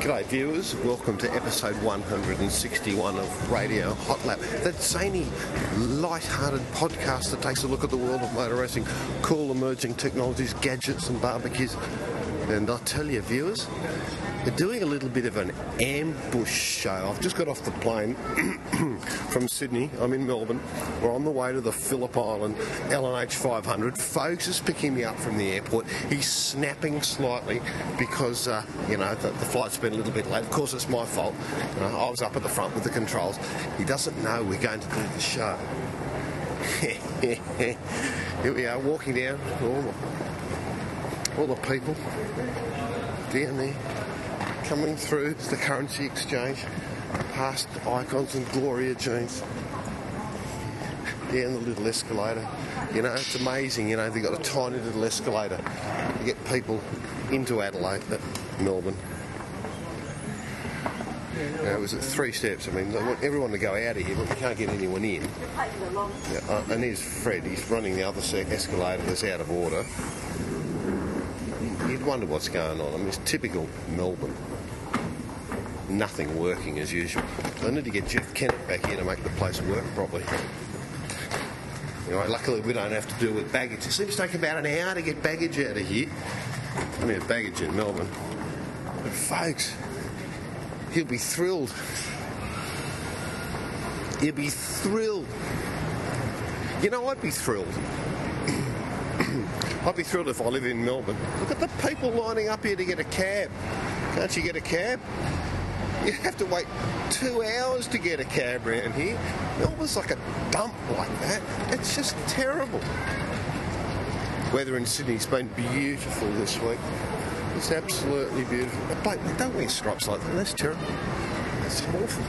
G'day viewers, welcome to episode 161 of Radio Hot Lap. That zany, light-hearted podcast that takes a look at the world of motor racing, cool emerging technologies, gadgets and barbecues. And I tell you viewers, we're doing a little bit of an ambush show. I've just got off the plane from Sydney. I'm in Melbourne. We're on the way to the Phillip Island L&H 500. Fogs is picking me up from the airport. He's snapping slightly because, uh, you know, the, the flight's been a little bit late. Of course, it's my fault. You know, I was up at the front with the controls. He doesn't know we're going to do the show. Here we are, walking down all the, all the people down there coming through the currency exchange past icons and Gloria Jean's down the little escalator. You know, it's amazing. You know, they've got a tiny little escalator to get people into Adelaide, Melbourne. You know, it was three steps. I mean, they want everyone to go out of here, but we can't get anyone in. Yeah, and here's Fred. He's running the other escalator that's out of order. You'd wonder what's going on. I mean, it's typical Melbourne. Nothing working as usual. I need to get Jeff Kennett back here to make the place work properly. Know, luckily we don't have to deal with baggage. It seems to take about an hour to get baggage out of here. I mean, baggage in Melbourne. But folks, he'll be thrilled. He'll be thrilled. You know, I'd be thrilled. I'd be thrilled if I live in Melbourne. Look at the people lining up here to get a cab. Can't you get a cab? You have to wait two hours to get a cab around here. Melbourne's like a dump like that. It's just terrible. Weather in Sydney's been beautiful this week. It's absolutely beautiful. But don't wear stripes like that. That's terrible. That's awful.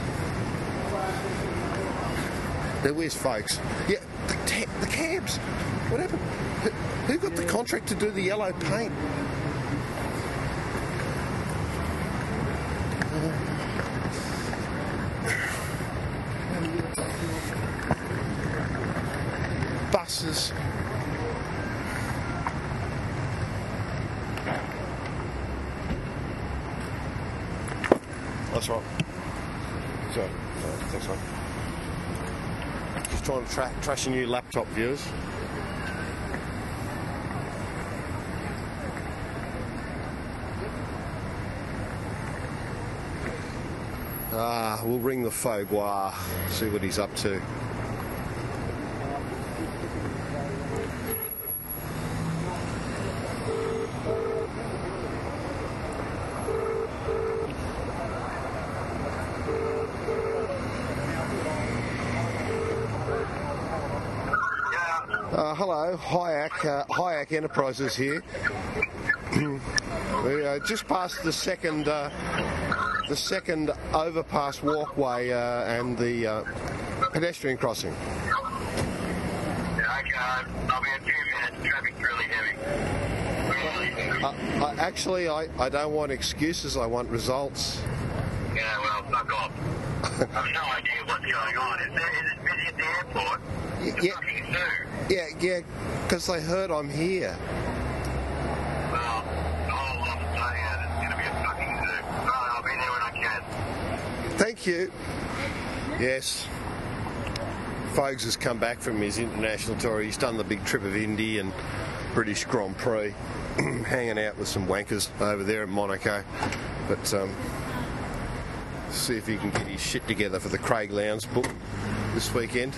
Now, where's folks? Yeah, the, ta- the cabs. What happened? Who, who got the contract to do the yellow paint? Buses. That's right. So, uh, thanks, mate. Just trying to tra- trash a new laptop, viewers. Ah, we'll ring the Fogua, see what he's up to. Uh, hello, Hayak, Enterprises here. we uh, just past the second, uh, the second overpass walkway uh, and the uh, pedestrian crossing. Yeah, okay. I'll be in two minutes. Traffic's really heavy. Really? Uh, I, actually, I, I don't want excuses. I want results. Yeah, well, fuck off. I've no idea what's going on. Is, there, is it busy at the airport? The yeah. fucking zoo. Yeah, yeah, because they heard I'm here. Well, lot of saying that it's going to be a fucking zoo. Right, I'll be there when I can. Thank you. Yes. Fogs has come back from his international tour. He's done the big trip of Indy and British Grand Prix, hanging out with some wankers over there in Monaco. But um, see if he can get his shit together for the Craig Lowndes book this weekend.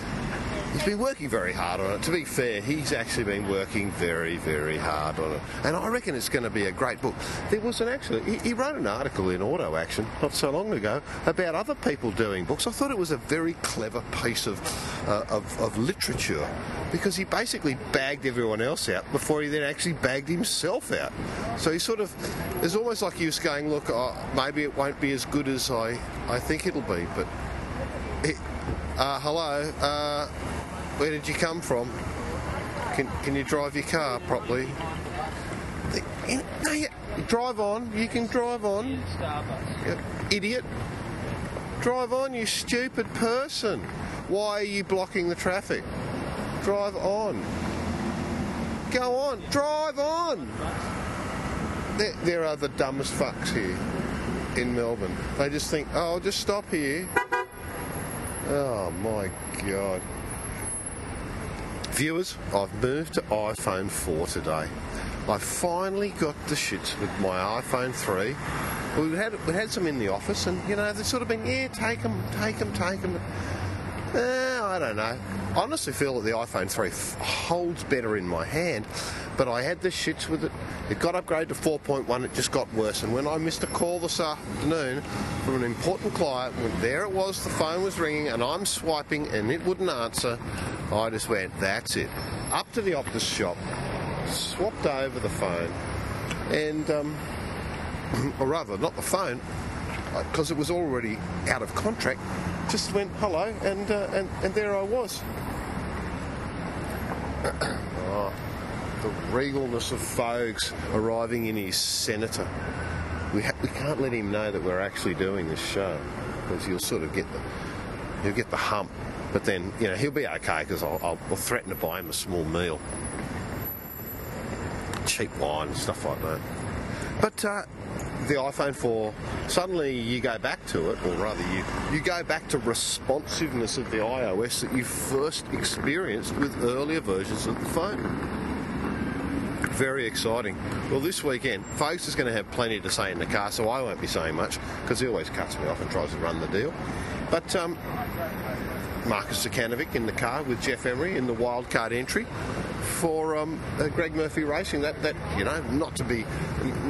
He's been working very hard on it. To be fair, he's actually been working very, very hard on it. And I reckon it's going to be a great book. There was an actually, he, he wrote an article in Auto Action not so long ago about other people doing books. I thought it was a very clever piece of, uh, of, of literature because he basically bagged everyone else out before he then actually bagged himself out. So he sort of, it's almost like he was going, look, oh, maybe it won't be as good as I, I think it'll be, but it, uh, hello, uh, where did you come from? Can, can you drive your car properly? No, you, drive on. You can drive on. You idiot. Drive on, you stupid person. Why are you blocking the traffic? Drive on. Go on. Drive on. There, there are the dumbest fucks here in Melbourne. They just think, oh, I'll just stop here. Oh my god. Viewers, I've moved to iPhone 4 today. I finally got the shits with my iPhone 3. We had we had some in the office, and you know they've sort of been yeah, take them, take them, take them. Eh, I don't know. I honestly feel that the iPhone 3 f- holds better in my hand, but I had the shits with it. It got upgraded to 4.1, it just got worse. And when I missed a call this afternoon from an important client, when there it was, the phone was ringing, and I'm swiping and it wouldn't answer, I just went, that's it. Up to the Optus shop, swapped over the phone, and, um, or rather, not the phone, because it was already out of contract, just went hello, and uh, and, and there I was. oh, the regalness of Fogs arriving in his senator. We ha- we can't let him know that we're actually doing this show because he'll sort of get the he'll get the hump. But then you know he'll be okay because I'll, I'll, I'll threaten to buy him a small meal, cheap wine stuff like that. But uh, the iPhone 4, suddenly you go back to it, or rather you, you go back to responsiveness of the iOS that you first experienced with earlier versions of the phone. Very exciting. Well, this weekend, Fogs is going to have plenty to say in the car, so I won't be saying much because he always cuts me off and tries to run the deal. But um, Marcus Zukanovic in the car with Jeff Emery in the wildcard entry for um, uh, Greg Murphy Racing. That that you know, not to be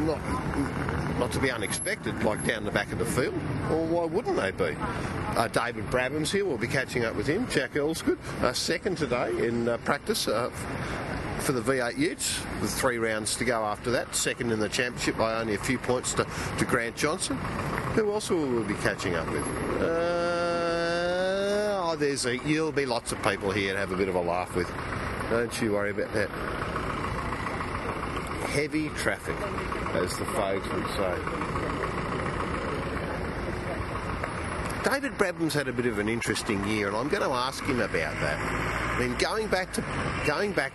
not not to be unexpected, like down the back of the field. Or why wouldn't they be? Uh, David Brabham's here. We'll be catching up with him. Jack Elsegood, uh, second today in uh, practice. Uh, for the V8 Utes, with three rounds to go after that. Second in the championship by only a few points to, to Grant Johnson. Who else will we be catching up with? Uh, oh, there's a, you'll be lots of people here to have a bit of a laugh with. Don't you worry about that. Heavy traffic, as the folks would say. David Brabham's had a bit of an interesting year, and I'm going to ask him about that. I mean, going back to going back,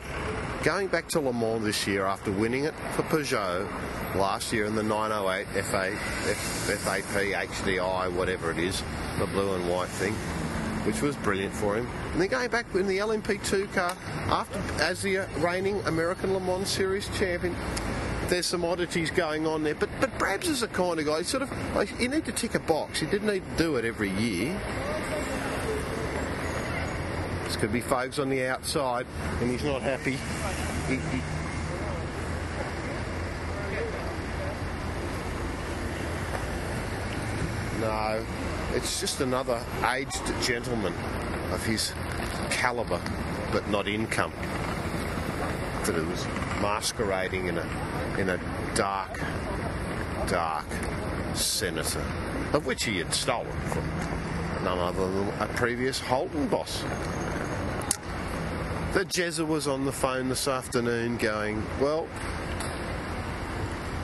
going back to Le Mans this year after winning it for Peugeot last year in the 908 F8, F, F8P HDI, whatever it is, the blue and white thing, which was brilliant for him. And then going back in the LMP2 car after as the uh, reigning American Le Mans Series champion there's some oddities going on there. But but Brabs is the kind of guy. Sort of, like, you need to tick a box. You didn't need to do it every year. This could be folks on the outside, and he's not happy. He, he, no, it's just another aged gentleman of his calibre, but not income. That it was masquerading in a in a dark, dark senator, of which he had stolen from none other than a previous Holden boss. The Jezza was on the phone this afternoon going, well,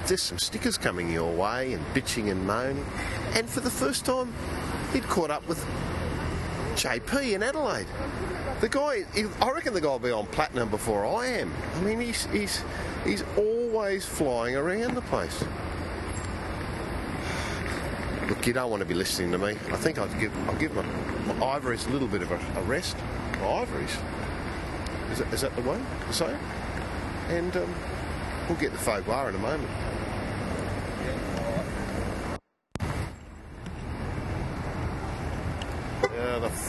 there's some stickers coming your way and bitching and moaning. And for the first time, he'd caught up with JP in Adelaide. The guy, I reckon the guy will be on platinum before I am. I mean, he's he's he's always flying around the place. Look, you don't want to be listening to me. I think I'd give I'll give my, my ivories a little bit of a, a rest. My ivories. Is that, is that the way to say? And um, we'll get the faux in a moment.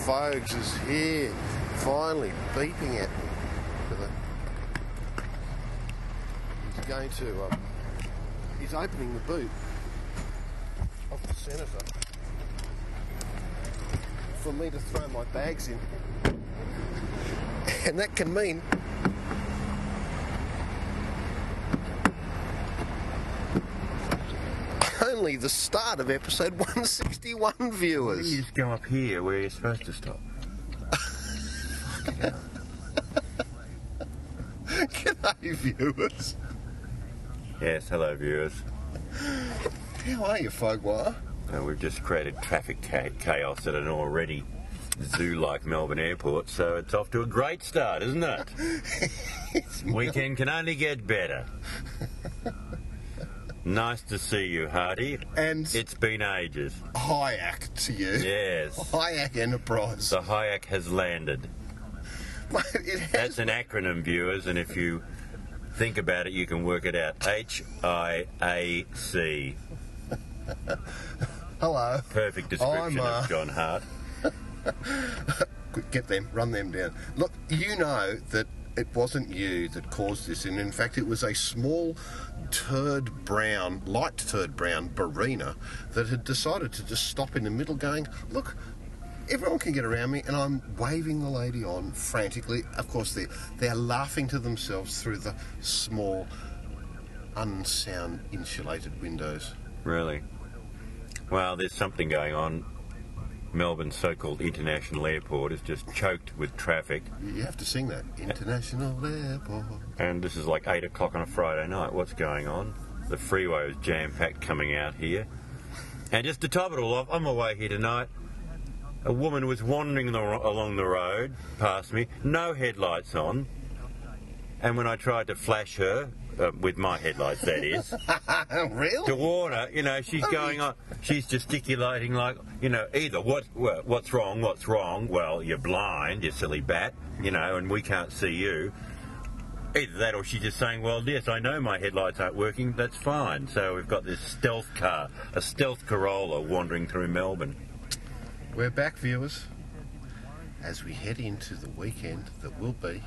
Fogs is here. finally beeping at me. He's going to. Um, he's opening the boot of the senator for me to throw my bags in, and that can mean. Only the start of episode 161, viewers. You just go up here where you're supposed to stop. G'day, viewers. Yes, hello viewers. How are you, Fogwire? Uh, we've just created traffic cha- chaos at an already zoo-like Melbourne airport, so it's off to a great start, isn't it? Weekend can only get better. Nice to see you, Hardy. And It's been ages. Hayak to you. Yes. Hayak Enterprise. The Hayek has landed. Has That's an acronym, viewers, and if you think about it, you can work it out. H I A C. Hello. Perfect description uh, of John Hart. Get them, run them down. Look, you know that it wasn't you that caused this, and in fact, it was a small turd brown, light turd brown Barina that had decided to just stop in the middle, going, Look, everyone can get around me, and I'm waving the lady on frantically. Of course, they're, they're laughing to themselves through the small, unsound insulated windows. Really? Well, there's something going on. Melbourne's so-called international airport is just choked with traffic, You have to sing that. International Airport. and this is like eight o'clock on a Friday night. What's going on? The freeway is jam-packed coming out here, and just to top it all off, on my way here tonight, a woman was wandering the, along the road past me, no headlights on, and when I tried to flash her. Uh, with my headlights, that is. really? to warn her, you know, she's going on, she's gesticulating like, you know, either what, what what's wrong, what's wrong, well, you're blind, you silly bat, you know, and we can't see you. Either that or she's just saying, well, yes, I know my headlights aren't working, that's fine. So we've got this stealth car, a stealth Corolla wandering through Melbourne. We're back, viewers, as we head into the weekend that will be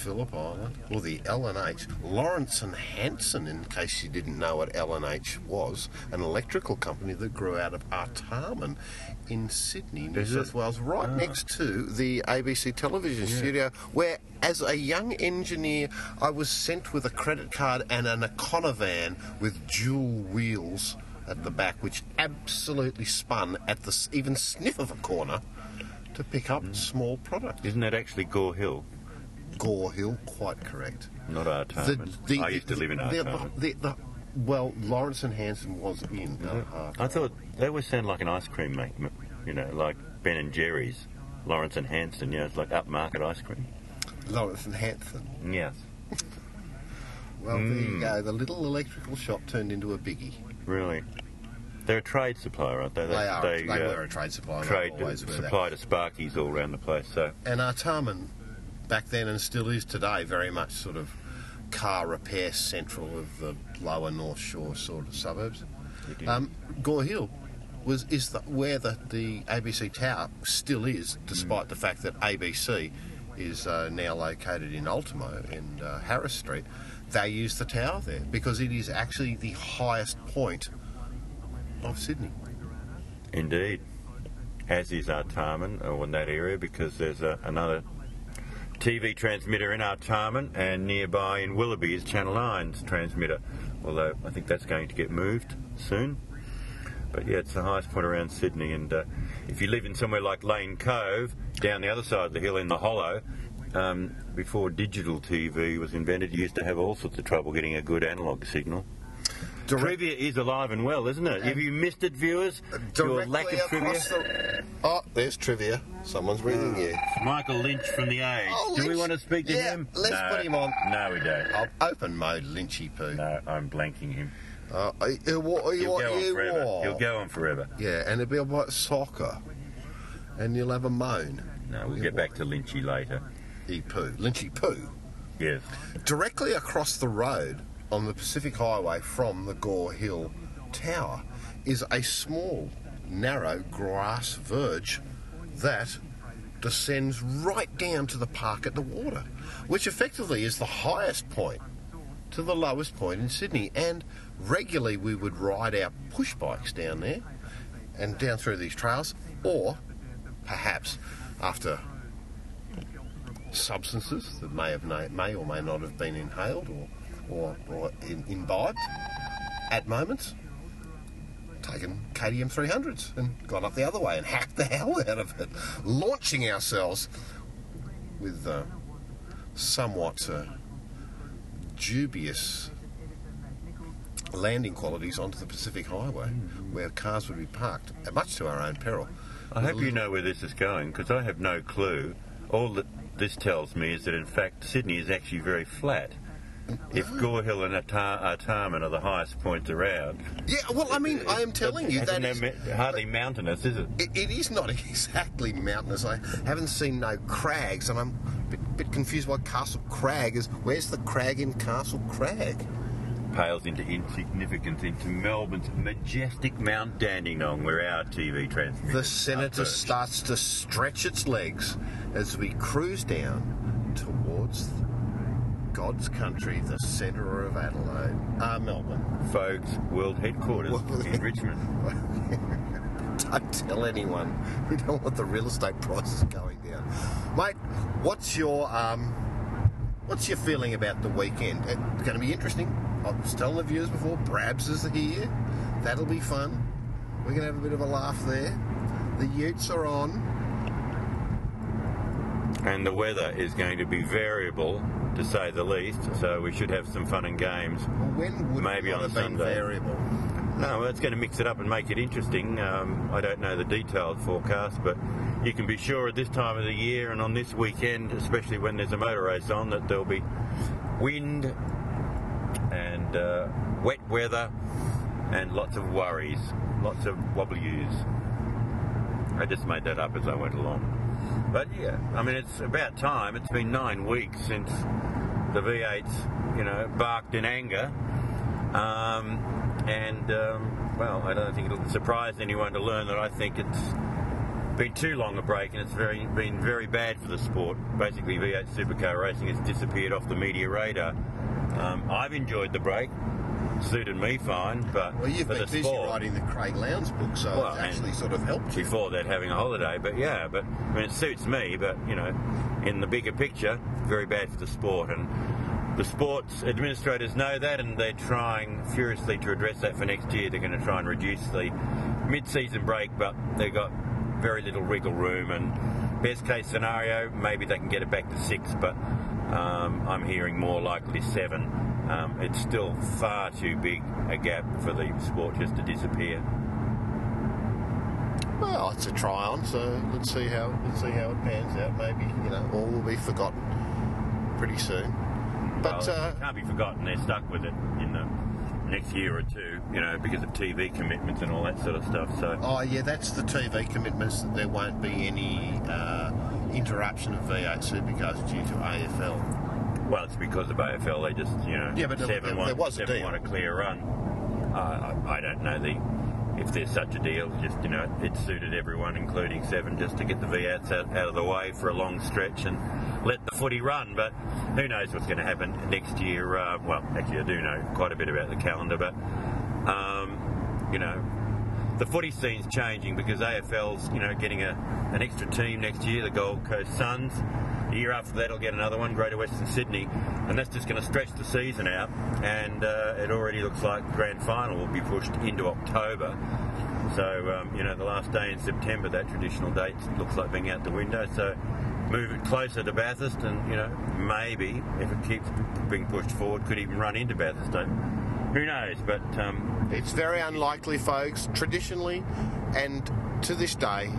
Phillip Island, oh, or the L&H. Lawrence and Hanson, in case you didn't know what L&H was, an electrical company that grew out of Artarmon in Sydney, New Is South it? Wales, right ah. next to the ABC television studio, where as a young engineer I was sent with a credit card and an Econovan with dual wheels at the back, which absolutely spun at the even sniff of a corner to pick up hmm. small product. Isn't that actually Gore Hill, Gore Hill, quite correct. not our Artarmon? I used to live in the- Artarmon. the- the- well, Lawrence and Hanson was in uh, I thought they always sound like an ice cream make, you know, like Ben and Jerry's. Lawrence and Hanson, you know, it's like upmarket ice cream. Lawrence and Hanson. Yes. Well, there Hmm. you go. The little electrical shop turned into a biggie. Really? They're a trade supplier, aren't they? They, are. They, uh, were a trade supplier. trade they always were that. supply to Sparkies all around the place. So And Artarmon, back then and still is today, very much sort of car repair central of the lower North Shore sort of suburbs. Um, Gore Hill was is the, where the, the ABC Tower still is, despite the fact that ABC is uh, now located in Ultimo in uh, Harris Street. They use the tower there because it is actually the highest point of Sydney. indeed, as is Artarmon or in that area because there's a, another TV transmitter in Artarmon and nearby in Willoughby is Channel 9's transmitter. Although I think that's going to get moved soon. But yeah, it's the highest point around Sydney, and uh, if you live in somewhere like Lane Cove, down the other side of the hill in the Hollow, um, before digital TV was invented, you used to have all sorts of trouble getting a good analogue signal. Trivia is alive and well, isn't it? Have you missed it, viewers? Your lack of trivia. the- Oh, there's trivia. Someone's reading you. Michael Lynch from The Age. Oh, Do we want to speak to Yeah, him? let's no. put him on. No, we don't. Oh, open mode, Lynchy poo. No, I'm blanking him. Uh, uh, uh, what are you, He'll go on forever. want? He'll go on forever. Yeah, and it'll be about soccer. And you'll have a moan. No, we'll Yeah, get back to Lynchy later. E poo. Lynchy poo. Yes. Directly across the road on the Pacific Highway from the Gore Hill Tower is a small, narrow grass verge that descends right down to the park at the water, which effectively is the highest point to the lowest point in Sydney. And regularly we would ride our push bikes down there and down through these trails, or perhaps after substances that may have may or may not have been inhaled or or, or in, imbibed at moments. Taken KTM 300s and gone up the other way and hacked the hell out of it, launching ourselves with uh, somewhat uh, dubious landing qualities onto the Pacific Highway, where cars would be parked, uh, much to our own peril. I hope you know where this is going because I have no clue. All that this tells me is that in fact Sydney is actually very flat. If Gore Hill and Atar- Artarmon are the highest points around, Yeah, well, I mean, I am telling you that is, hardly mountainous, is it? it, it is not exactly mountainous. I haven't seen no crags, and I'm a bit, bit confused why Castle Crag is. Where's the crag in Castle Crag? Pales into insignificance into Melbourne's majestic Mount Dandenong, where our TV transmitters The Senator starts to stretch its legs as we cruise down towards God's country, the centre of Adelaide, uh, Melbourne. Folks, world headquarters Well, in Richmond. Don't tell anyone. We don't want the real estate prices going down, mate. What's your um, what's your feeling about the weekend? It's going to be interesting. I was telling the viewers before, Brabs is here. That'll be fun. We're going to have a bit of a laugh there. The Utes are on. And the weather is going to be variable, to say the least, so we should have some fun and games. Well, when would Maybe on not a been Sunday. variable? No, well, it's going to mix it up and make it interesting. Um, I don't know the detailed forecast, but you can be sure at this time of the year and on this weekend, especially when there's a motor race on, that there'll be wind and uh, wet weather and lots of worries, lots of W's. I just made that up as I went along. But yeah, I mean, it's about time. It's been nine weeks since the V8s, you know, barked in anger. Um, and, um, well, I don't think it'll surprise anyone to learn that I think it's been too long a break and it's very been very bad for the sport. Basically, V8 supercar racing has disappeared off the media radar. Um, I've enjoyed the break. Suited me fine, but Well, you've been busy sport, writing the Craig Lowndes book, so Well, it's actually sort of helped you. before that having a holiday. But yeah, but I mean, it suits me. But you know, in the bigger picture, very bad for the sport. And the sports administrators know that, and they're trying furiously to address that for next year. They're going to try and reduce the mid-season break, but they've got very little wriggle room. And best case scenario, maybe they can get it back to six, but um, I'm hearing more likely seven. Um, it's still far too big a gap for the sport just to disappear. Well, it's a try on, so let's see how let's see how it pans out. Maybe you know all will be forgotten pretty soon. But Well, uh, it can't be forgotten. They're stuck with it in the next year or two, you know, because of TV commitments and all that sort of stuff. So, oh yeah, that's the TV commitments that there won't be any uh, interruption of V8 supercars due to AFL. well, it's because of AFL. They just, you know, Yeah, but seven there- was a seven deal. a clear run. Uh, I, I don't know the if there's such a deal. Just you know, it suited everyone, including seven, just to get the V8s out, out of the way for a long stretch and let the footy run. But who knows what's going to happen next year? Uh, well, actually, I do know quite a bit about the calendar, but um, you know, the footy scene's changing because AFL's, you know, getting a, an extra team next year, the Gold Coast Suns. The year after that, will get another one, Greater Western Sydney, and that's just going to stretch the season out. And uh, it already looks like grand final will be pushed into October. So, um, you know, the last day in September, that traditional date looks like being out the window. So, move it closer to Bathurst, and you know, maybe if it keeps being pushed forward, could even run into Bathurst. Don't- Who knows? But um, It's very unlikely, folks. Traditionally, and to this day,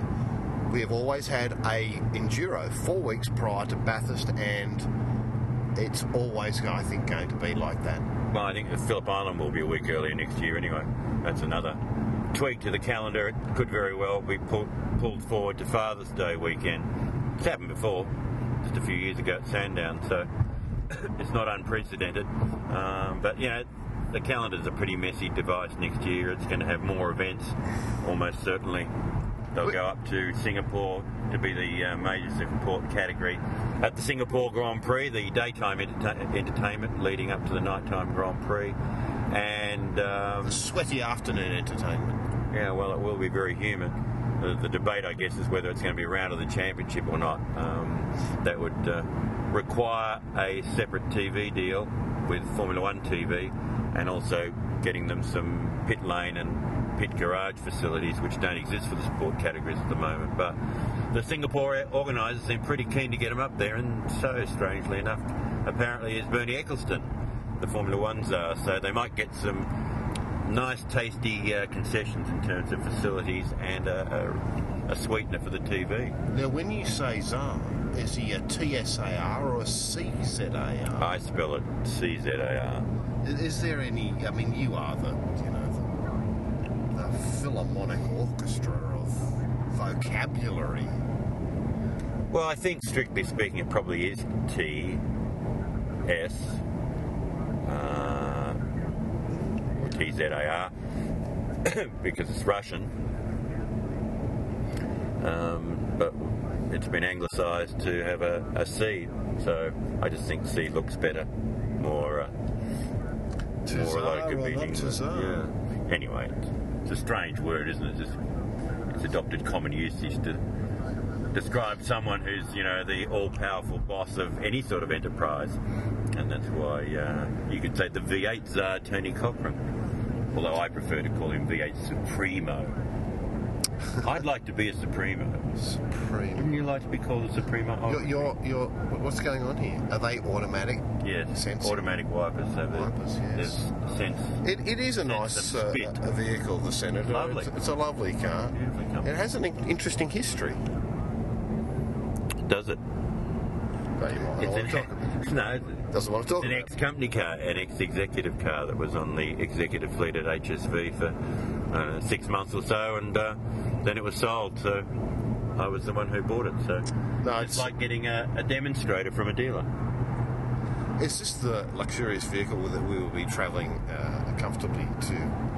we have always had a enduro four weeks prior to Bathurst, and it's always, I think, going to be like that. Well, I think the Phillip Island will be a week earlier next year anyway. That's another tweak to the calendar. It could very well be pulled, pulled forward to Father's Day weekend. It's happened before, just a few years ago at Sandown, so it's not unprecedented. Um, but, you know, the calendar's a pretty messy device next year. It's going to have more events, almost certainly. They'll go up to Singapore to be the uh, major support category at the Singapore Grand Prix, the daytime enterta- entertainment leading up to the nighttime Grand Prix. And um, Sweaty afternoon entertainment. yeah, well, it will be very humid. The, debate, I guess, is whether it's going to be a round of the championship or not. Um, that would uh, require a separate TV deal with Formula One TV and also getting them some pit lane and pit garage facilities, which don't exist for the sport categories at the moment. But the Singapore organisers seem pretty keen to get them up there, and so, strangely enough, apparently is Bernie Ecclestone, the Formula One czar. So they might get some nice, tasty uh, concessions in terms of facilities and a, a, a sweetener for the TV. Now, when you say Czar, is he a TSAR or a CZAR? I spell it C Z A R. Is- Is there any? I mean, you are the you know the, the Philharmonic Orchestra of vocabulary. Well, I think strictly speaking, it probably is T S uh, or T Z A R because it's Russian. Um, but it's been anglicised to have a, a C, so I just think C looks better, more uh, more like a meaning. Yeah. Anyway, it's, it's a strange word, isn't it? Just it's adopted common usage to describe someone who's you know the all-powerful boss of any sort of enterprise, and that's why uh, you could say the V8 czar Tony Cochrane. Although I prefer to call him V8 Supremo. I'd like to be a Supremo. Supreme. Wouldn't you like to be called a Supremo? Oh, You're, you're, you're, what's going on here? Are they automatic? yes, Sensing. automatic wipers. So Wipers, yes. sense. It, it is a Sense nice of uh, a vehicle, the Senator. Lovely. It's, it's a lovely car. It has an interesting history. Does it? You It's want talk an, about no, Doesn't want to talk an ex-company car, an ex-executive car that was on the executive fleet at HSV for uh, six months or so, and uh, then it was sold. So I was the one who bought it. So No, it's it's, like getting a, a demonstrator from a dealer. Is this the luxurious vehicle that we will be travelling uh, comfortably to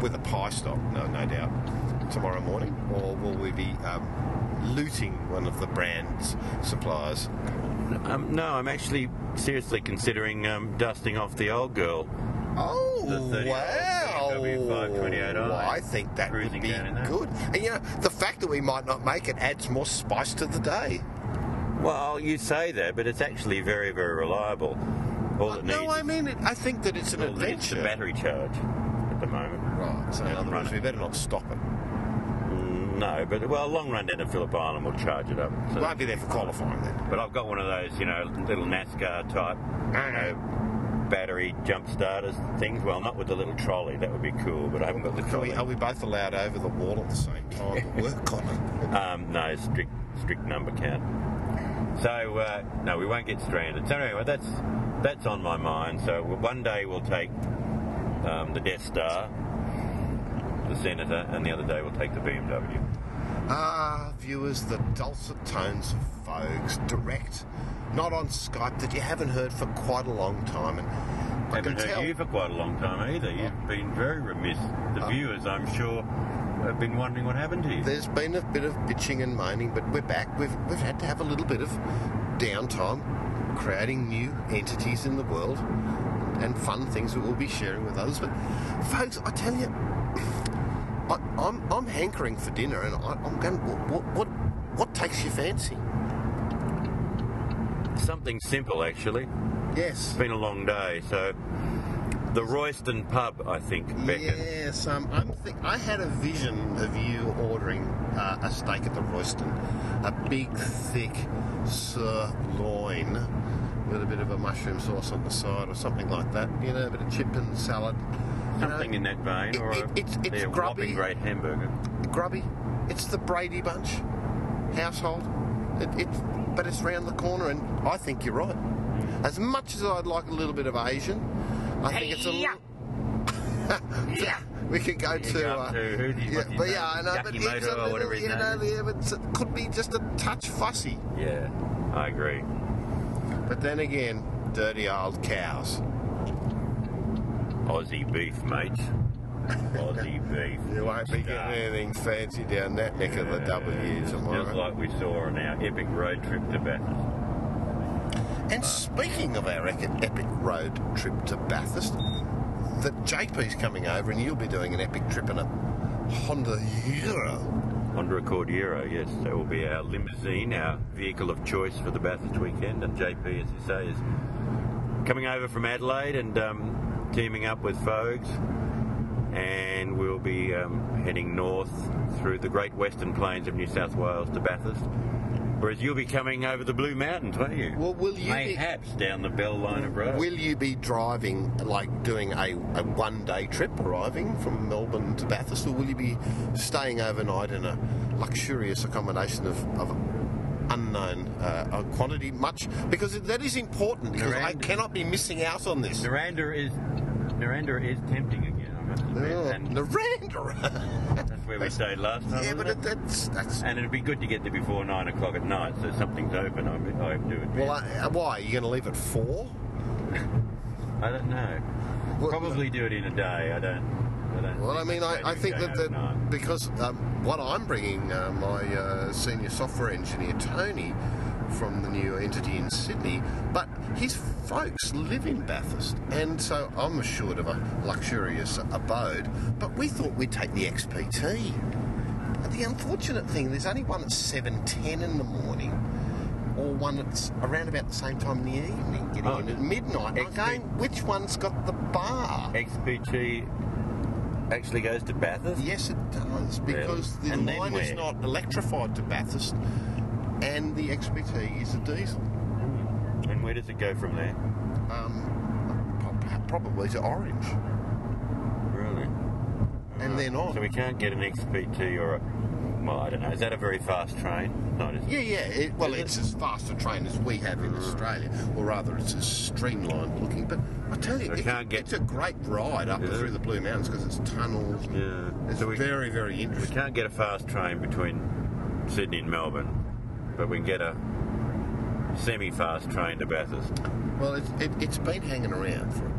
with a pie stop, no, no doubt, tomorrow morning? Or will we be um, looting one of the brand's suppliers? Um, no, I'm actually seriously considering um, dusting off the old girl. Oh, wow. BMW 528i. Well, I think that would be down in that. good. And you know, the fact that we might not make it adds more spice to the day. Well, you say that, but it's actually very, very reliable. All it needs no, I mean, it, I think that it's an all it needs the battery charge at the moment. Right, so in other words, we better not stop it. No, but well, long run down to Phillip Island will charge it up. So- Won't be there for qualifying then. But I've got one of those, you know, little NASCAR type, you know, battery jump starters things. Well, not with the little trolley. That would be cool, but I haven't got the trolley. we, are we both allowed over the wall at the same time to work on it? Um, no, strict strict number count. So uh, no, we won't get stranded. So anyway, that's that's on my mind. So one day we'll take um, the Death Star, the Senator, and the other day we'll take the BMW. Ah, viewers, the dulcet tones of Fogs, direct, not on Skype, that you haven't heard for quite a long time. And I haven't can heard tell. you for quite a long time either. You've been very remiss. The viewers, I'm sure, have been wondering what happened to you. There's been a bit of bitching and moaning, but we're back. We've, we've had to have a little bit of downtime, creating new entities in the world and fun things that we'll be sharing with others. But, folks, I tell you, I, I'm, I'm hankering for dinner, and I, I'm going. What, what, what takes your fancy? Something simple, actually. Yes. It's been a long day, so the Royston pub, I think, beckons. Yes, um, I'm think I had a vision of you ordering uh, a steak at the Royston, a big, thick sirloin with a bit of a mushroom sauce on the side or something like that. You know, a bit of chip and salad. You know, Something in that vein, it- or it- a, it's- it's yeah, grubby. whopping great hamburger. grubby. It's the Brady Bunch household. It, it's but it's round the corner, and I think you're right. As much as I'd like a little bit of Asian, I think it's a little. yeah, we could go to. uh, to- who do you- yeah, but yeah, I know, but it's a little, whatever you know, yeah, but it could be just a touch fussy. Yeah, I agree. But then again, dirty old cows. Aussie beef, mate. Aussie beef. You won't be getting anything fancy down that neck of the W tomorrow. Just like we saw on our epic road trip to Bathurst. And speaking of our epic, road trip to Bathurst, that JP's coming over and you'll be doing an epic trip in a Honda Euro. Honda Accord Euro, yes. That will be our limousine, our vehicle of choice for the Bathurst weekend. And JP, as you say, is coming over from Adelaide and um, teaming up with Fogs. And we'll be um, heading north through the Great Western Plains of New South Wales to Bathurst. Whereas you'll be coming over the Blue Mountains, won't you? Well, will you be- down the Bells Line of Road. Will you be driving, like doing a, a one day trip, arriving from Melbourne to Bathurst, or will you be staying overnight in a luxurious accommodation of, of unknown uh, quantity? Much because that is important. Because I cannot be missing out on this. Narrandera is Narrandera is tempting again, I must admit. Oh, And Narrandera. that's where we stayed last time. yeah, but it? it, that's that's. And it'd be good to get there before nine o'clock at night, so something's open. I, I do admit. Well, uh, why? Are you going to leave at four? I don't know. Well, Probably do it in a day. I don't. Well, I mean, I, I think that, that because um, what I'm bringing uh, my uh, senior software engineer Tony from the new entity in Sydney, but his folks live in Bathurst, and so I'm assured of a luxurious abode. But we thought we'd take the XPT. But the unfortunate thing, there's only one at seven ten in the morning. Or one that's around about the same time in the evening, getting Oh, in at midnight. I'm going, which one's got the bar? XPT actually goes to Bathurst. Yes, it does because the And line is not electrified to Bathurst, and the XPT is a diesel. And where does it go from there? Um, probably to Orange, Really? and then on. So we can't get an XPT or a. Well, I don't know. Is that a very fast train? Not is yeah, yeah. It, well, Is it? it's as fast a train as we have in mm. Australia, or rather, it's as streamlined looking. But I tell you, So it- can't get- it's a great ride up Is through the Blue Mountains because it's tunnels. Yeah. It's So we- very, very We can't get a fast train between Sydney and Melbourne, but we can get a semi-fast train to Bathurst. Well, it's, it, it's been hanging around for a while.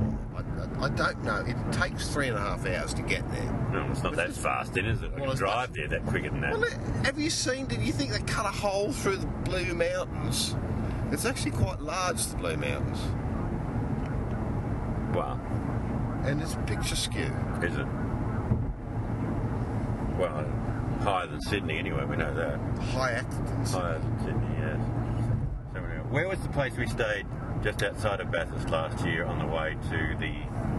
I, I, I don't know. It takes three and a half hours to get there. No, it's not that fast, then, is it? We Well, can drive there that quicker than that. Well, have you seen? Did you think they cut a hole through the Blue Mountains? It's actually quite large, the Blue Mountains, Wow. and it's picturesque. Is it? Well, higher than Sydney anyway, we know that. High Actons. Higher than Sydney, yes. So where was the place we stayed just outside of Bathurst last year on the way to the,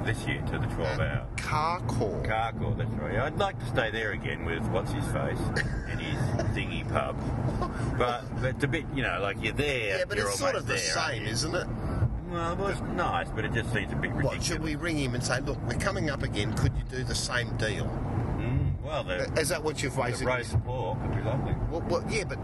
this year, to the 12 hour? Carcoar. Carcoar, that's right. I'd like to stay there again with what's his face and his dingy pub. But, but it's a bit, you know, like you're there. yeah, but you're it's sort of the there, same, isn't it? Well, it was nice, but it just seems a bit ridiculous. What should we ring him and say? Look, we're coming up again. Could you do the same deal? Mm, well, the, Is that what you're the basically? roast pork would be lovely. Well, well, yeah, but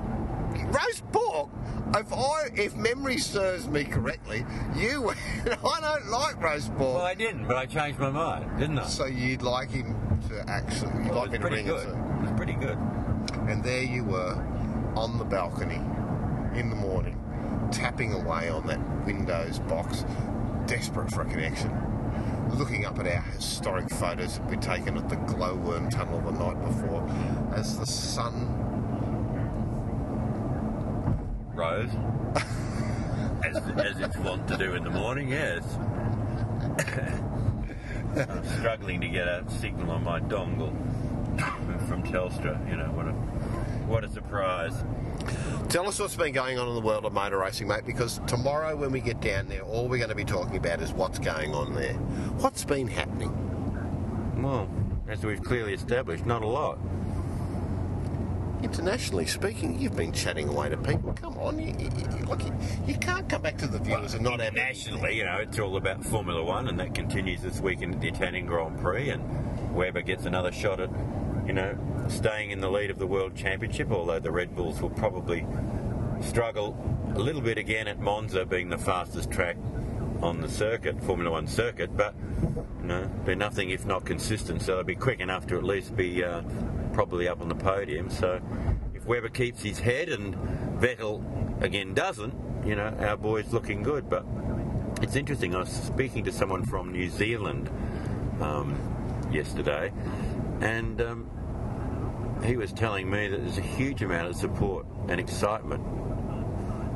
roast pork. If I, if memory serves me correctly, you went, I don't like roast pork. Well, I didn't, but I changed my mind, didn't I? So you'd like him to actually, you'd Well, like me it to was pretty ring good. it to. It was pretty good. And there you were on the balcony in the morning, tapping away on that Windows box, desperate for a connection. Looking up at our historic photos that we'd taken at the glowworm tunnel the night before as the sun. Rose. as, as it's wont to do in the morning, yes. I'm struggling to get a signal on my dongle from Telstra. You know, what a, what a surprise. Tell us what's been going on in the world of motor racing, mate, because tomorrow when we get down there, all we're going to be talking about is what's going on there. What's been happening? Well, as we've clearly established, not a lot. Internationally speaking, you've been chatting away to people. Come on, you, you, you- look, you, you can't come back to the viewers and not have you know, it's all about Formula One, and that continues this weekend at the Italian Grand Prix, and Webber gets another shot at, you know, staying in the lead of the World Championship, although the Red Bulls will probably struggle a little bit again at Monza, being the fastest track on the circuit, Formula One circuit, but, you know, they're nothing if not consistent, so they'll be quick enough to at least be uh, probably up on the podium. So if Webber keeps his head and Vettel again doesn't, you know, our boy's looking good, but it's interesting. I was speaking to someone from New Zealand um, yesterday, and um, he was telling me that there's a huge amount of support and excitement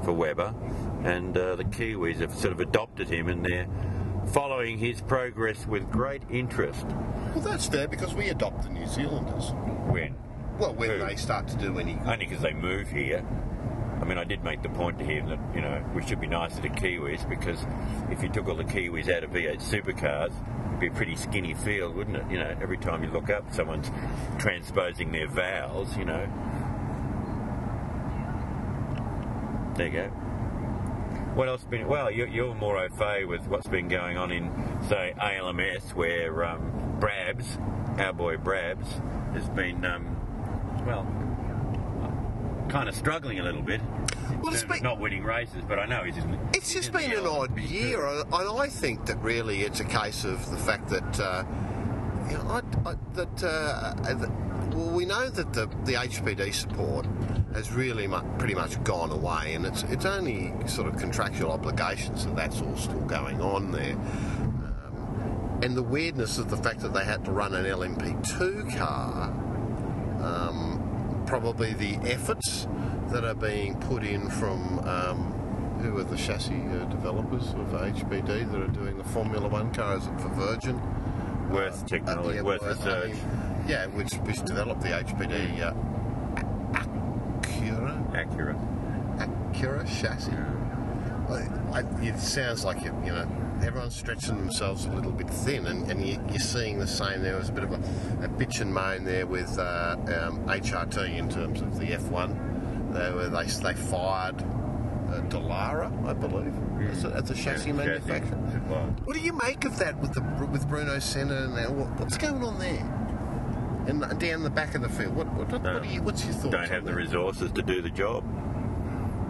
for Webber, and uh, the Kiwis have sort of adopted him, and they're following his progress with great interest. Well, that's fair because we adopt the New Zealanders. When? Well, when Who? they start to do any Only because they move here. I mean, I did make the point to him that, you know, we should be nicer to Kiwis because if you took all the Kiwis out of V8 supercars, it'd be a pretty skinny field, wouldn't it? You know, every time you look up, someone's transposing their vowels, you know. There you go. What else been? Well, you're, you're more au fait with what's been going on in, say, ALMS, where um, Brabs, our boy Brabs, has been, um, well, kind of struggling a little bit. Well, it's been- not winning races, but I know he's in. It's just been an odd year, and I think that really it's a case of the fact that uh, you know I, I, that, uh, that well, we know that the, the HPD support has really mu- pretty much gone away, and it's it's only sort of contractual obligations, and that's all still going on there. Um, and the weirdness of the fact that they had to run an LMP2 car um, probably the efforts that are being put in from um, who are the chassis uh, developers of HPD that are doing the Formula One cars for Virgin. Wirth technology, yeah, Wirth Wirth, research. I mean, yeah, which, which developed the HPD uh, Acura Acura chassis. I, I, it sounds like it, you know everyone's stretching themselves a little bit thin, and, and you, you're seeing the same. There was a bit of a, a bitch and moan there with uh, um, HRT in terms of the F1, they, where they they fired uh, Dallara, I believe, as, a, as a chassis Yeah, manufacturer. It. What do you make of that with the with Bruno Senna? What, what's going on there? And down the back of the field, what, what, what, what do you, what's your thoughts? Don't on have the resources to do the job.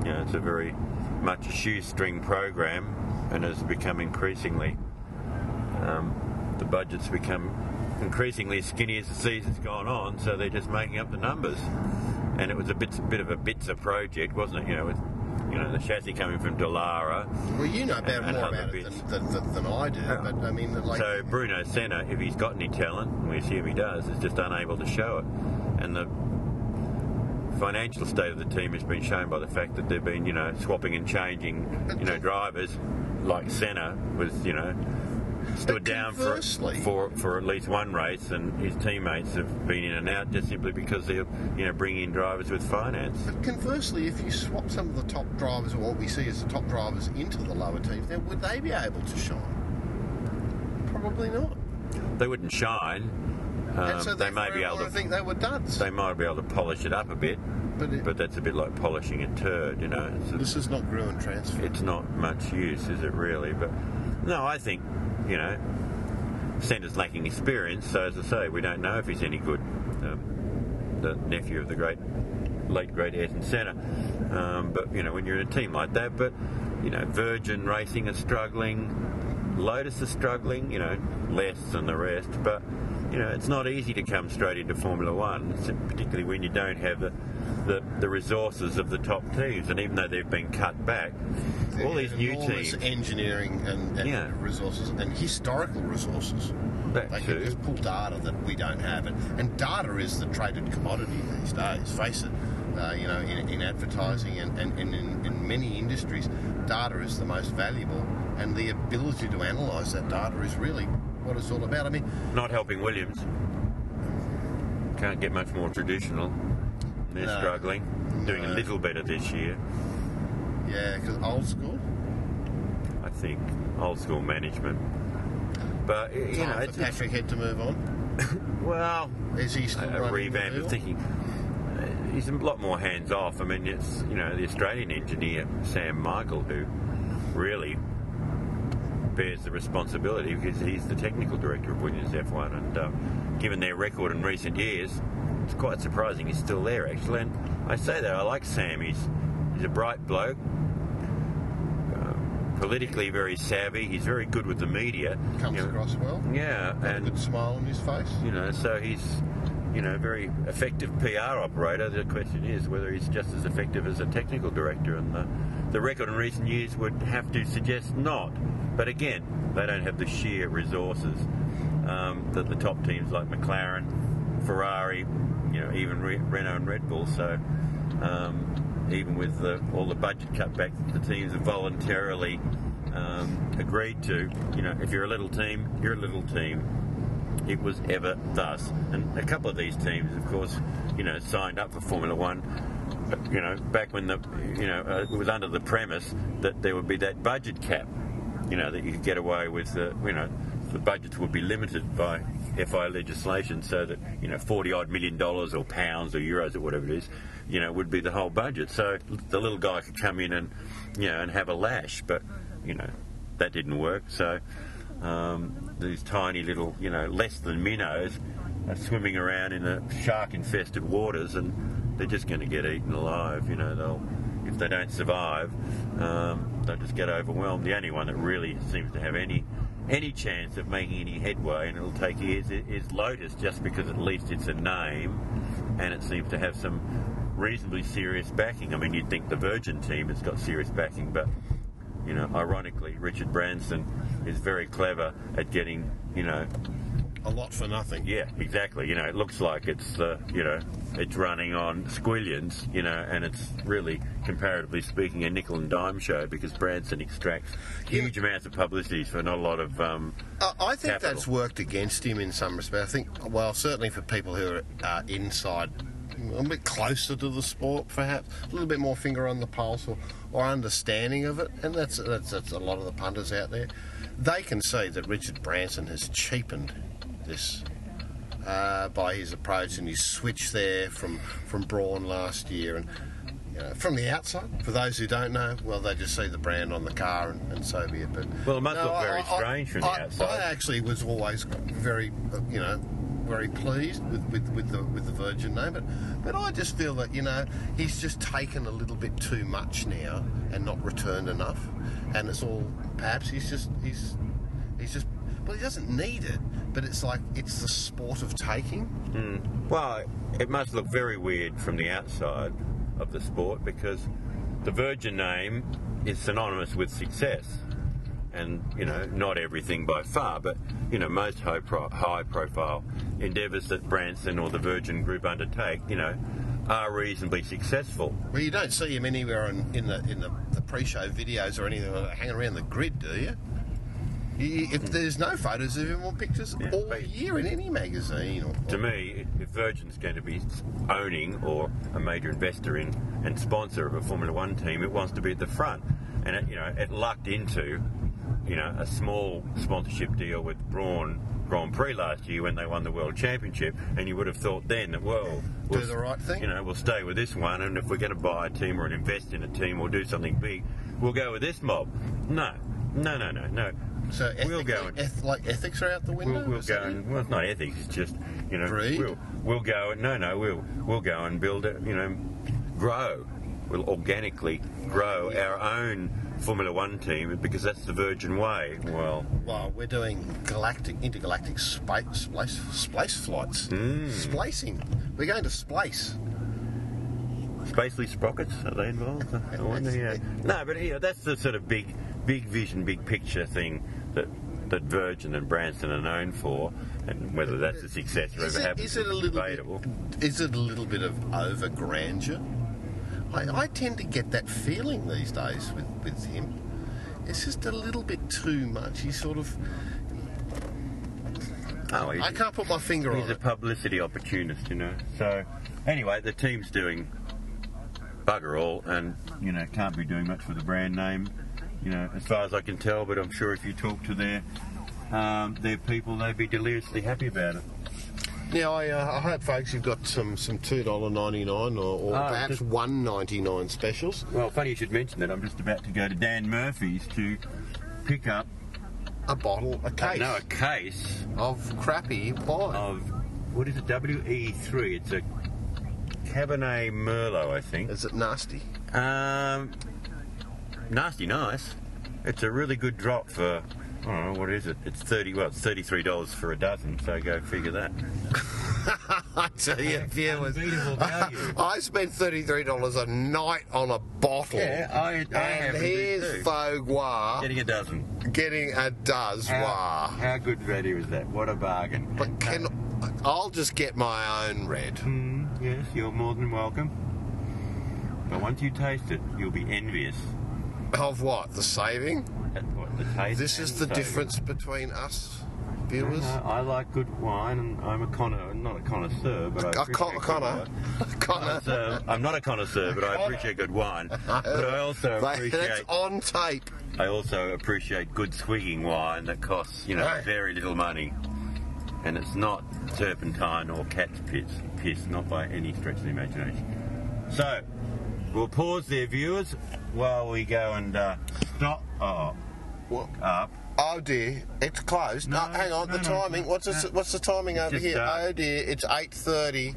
You know, it's a very much a shoestring program, and has become increasingly. Um, the budget's become increasingly skinny as the season's gone on, so they're just making up the numbers. And it was a bit, a bit of a Bitzer project, wasn't it? You know, with you know the chassis coming from Dallara. Well, you know about and more other about it than, than, than I do, uh-huh. but I mean, like, So Bruno Senna, if he's got any talent, and we assume he does, is just unable to show it. And the financial state of the team has been shown by the fact that they've been, you know, swapping and changing, you know, drivers like Senna was, you know, stood down for, for for at least one race, and his teammates have been in and out just simply because they're, you know, bringing in drivers with finance. But conversely, if you swap some of the top drivers, or what we see as the top drivers, into the lower teams, then would they be able to shine? Probably not. They wouldn't shine. Um, so they may be able I to. think they were duds. They might be able to polish it up a bit, But it- but that's a bit like polishing a turd, you know. It's, this is not grew and transfer. it's not much use, is it really? But no, I think you know, Senna's lacking experience. So as I say, we don't know if he's any good. Um, the nephew of the great, late great Ayrton Senna. Um, but you know, when you're in a team like that, but you know, Virgin Racing is struggling, Lotus is struggling. You know, less than the rest, but. You know, it's not easy to come straight into Formula One, particularly when you don't have the, the, the resources of the top teams. And even though they've been cut back, all these new teams, engineering and, and Yeah. resources and historical resources. That they can just pull data that we don't have, and, and data is the traded commodity these days. Face it, uh, you know, in, in advertising and, and, and in, in many industries, data is the most valuable, and the ability to analyse that data is really what it's all about. I mean, not helping Williams. Can't get much more traditional. They're No. struggling. Doing a little better this year, yeah, because old think. Old school management. But, you know, Time it's, for Patrick had to move on. well, Is he still a, a revamp of thinking. Uh, He's a lot more hands off. I mean, it's, you know, the Australian engineer, Sam Michael, who really bears the responsibility because he's the technical director of Williams F1. And um, given their record in recent years, it's quite surprising he's still there, actually. And I say that I like Sam. He's, he's a bright bloke, uh, politically very savvy. He's very good with the media. Comes you know. across well. Yeah, Got a and good smile on his face. you know, so he's, you know, very effective PR operator. The question is whether he's just as effective as a technical director, and the, the record in recent years would have to suggest not. But again, they don't have the sheer resources. um, the, the top teams like McLaren, Ferrari, you know, even Re- Renault and Red Bull. So um, even with the, all the budget cutbacks, that the teams have voluntarily um, agreed to. You know, if you're a little team, you're a little team. It was ever thus, and a couple of these teams, of course, you know, signed up for Formula One. You know, back when the, you know, uh, it was under the premise that there would be that budget cap. You know, that you could get away with, uh, you know, the budgets would be limited by FI legislation, so that you know, forty odd million dollars or pounds or euros or whatever it is, you know, would be the whole budget. So the little guy could come in and, you know, and have a lash, but you know, that didn't work. So um, these tiny little, you know, less than minnows are swimming around in the shark-infested waters, and they're just going to get eaten alive. You know, they'll if they don't survive, um, they'll just get overwhelmed. The only one that really seems to have any any chance of making any headway, and it'll take years, is Lotus, just because at least it's a name, and it seems to have some reasonably serious backing. I mean, you'd think the Virgin team has got serious backing, but you know, ironically, Richard Branson is very clever at getting, you know, A lot for nothing. yeah, exactly. You know, it looks like it's, uh, you know, it's running on squillions, you know, and it's really, comparatively speaking, a nickel and dime show because Branson extracts huge amounts of publicity for not a lot of. Um, I I think Capital. that's worked against him in some respect. I think, well, certainly for people who are uh, inside, a bit closer to the sport, perhaps a little bit more finger on the pulse or, or understanding of it, and that's, that's that's a lot of the punters out there. They can see that Richard Branson has cheapened this uh, by his approach and his switch there from from Brawn last year and. You know, from the outside, for those who don't know, well, they just see the brand on the car and, and so be it. But Well, it must No, look very I- strange from the I- outside. I actually was always very, you know, very pleased with, with, with the with the Virgin name, but but I just feel that you know he's just taken a little bit too much now and not returned enough, and it's all perhaps he's just he's he's just well he doesn't need it, but it's like it's the sport of taking. Hmm. Well, it must look very weird from the outside of the sport because the Virgin name is synonymous with success. And, you know, not everything by far, but, you know, most high, pro- high profile endeavours that Branson or the Virgin Group undertake, you know, are reasonably successful. Well, you don't see him anywhere in, in the in the, the pre-show videos or anything hanging around the grid, do you? If there's no photos of him or pictures Yeah, all year in any magazine, or, To me, if Virgin's going to be owning or a major investor in and sponsor of a Formula One team, it wants to be at the front. And it, you know, it lucked into, you know, a small sponsorship deal with Brawn Grand Prix last year when they won the World Championship, and you would have thought then that, well, we'll, the right thing. You know, we'll stay with this one, and if we're going to buy a team or invest in a team or do something big, we'll go with this mob. No, no, no, no, no. So we'll go and- eth- like ethics are out the window. We'll, we'll go and well, it's not ethics. It's just you know Greed? we'll we'll go and no no we'll we'll go and build it. You know, grow. We'll organically grow our own Formula One team because that's the Virgin way. Well, Well, we're doing galactic, intergalactic space, space, space flights. Hmm. Splicing. We're going to splice. Spacely sprockets are they involved? I wonder. Yeah. No, but you know, that's the sort of big big vision, big picture thing that. That Virgin and Branson are known for, and whether that's a success or Is ever it, happens is it a little debatable. bit? Is it a little bit of over grandeur? I, I tend to get that feeling these days with, with him. It's just a little bit too much. He's sort of. Oh, he's- I can't put my finger He's on He's a it. publicity opportunist, you know. So, anyway, the team's doing bugger all, and you know can't be doing much for the brand name, you know, as far as I can tell. But I'm sure if you talk to their um, their people, they'd be deliriously happy about it. Now, I, uh, I hope, folks, you've got some some two dollar ninety nine or, or Oh, perhaps just- one ninety nine specials. Well, funny you should mention that. I'm just about to go to Dan Murphy's to pick up A bottle, a case no a case of crappy wine. of what is it? WE3. It's a Cabernet Merlot, I think. Is it nasty? Um, nasty nice. It's a really good drop for. I don't know what is it. It's thirty. Well, it's thirty-three dollars for a dozen. So go figure that. I tell you, viewers, Unbeatable value. I spent thirty-three dollars a night on a bottle. Yeah, I, I and here's too. Getting a dozen. getting a dozen. How, how good value is that? What a bargain. But can I'll just get my own red. Mm, yes, you're more than welcome. But once you taste it, you'll be envious Of what? The saving? what the taste. This is the difference between us viewers. No, I like good wine, and I'm a connoisseur, not a connoisseur, but I A appreciate con- wine. Connor. Um, I'm not a connoisseur, but I appreciate good wine. But I also They- That's appreciate on tape. I also appreciate good swigging wine that costs you know Right. very little money, and it's not turpentine or cat's piss, piss, not by any stretch of the imagination. So we'll pause there, viewers, while we go and uh, stop. Oh, What? up. Oh dear, it's closed. No, No, hang on, no, the timing. no, what's the what's the timing over here? dark. Oh dear, it's eight thirty.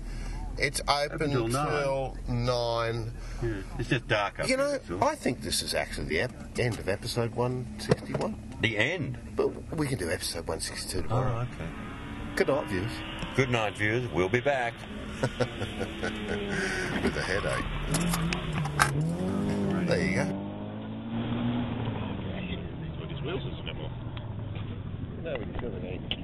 It's open until till nine. Yeah, It's just dark up You know. I think this is actually the ep- end of episode one sixty one. the end. But we can do episode one sixty two tomorrow. okay. Good night, viewers. Good night, viewers. We'll be back. With a headache. There you go. His wheels is no more. No, we can do it.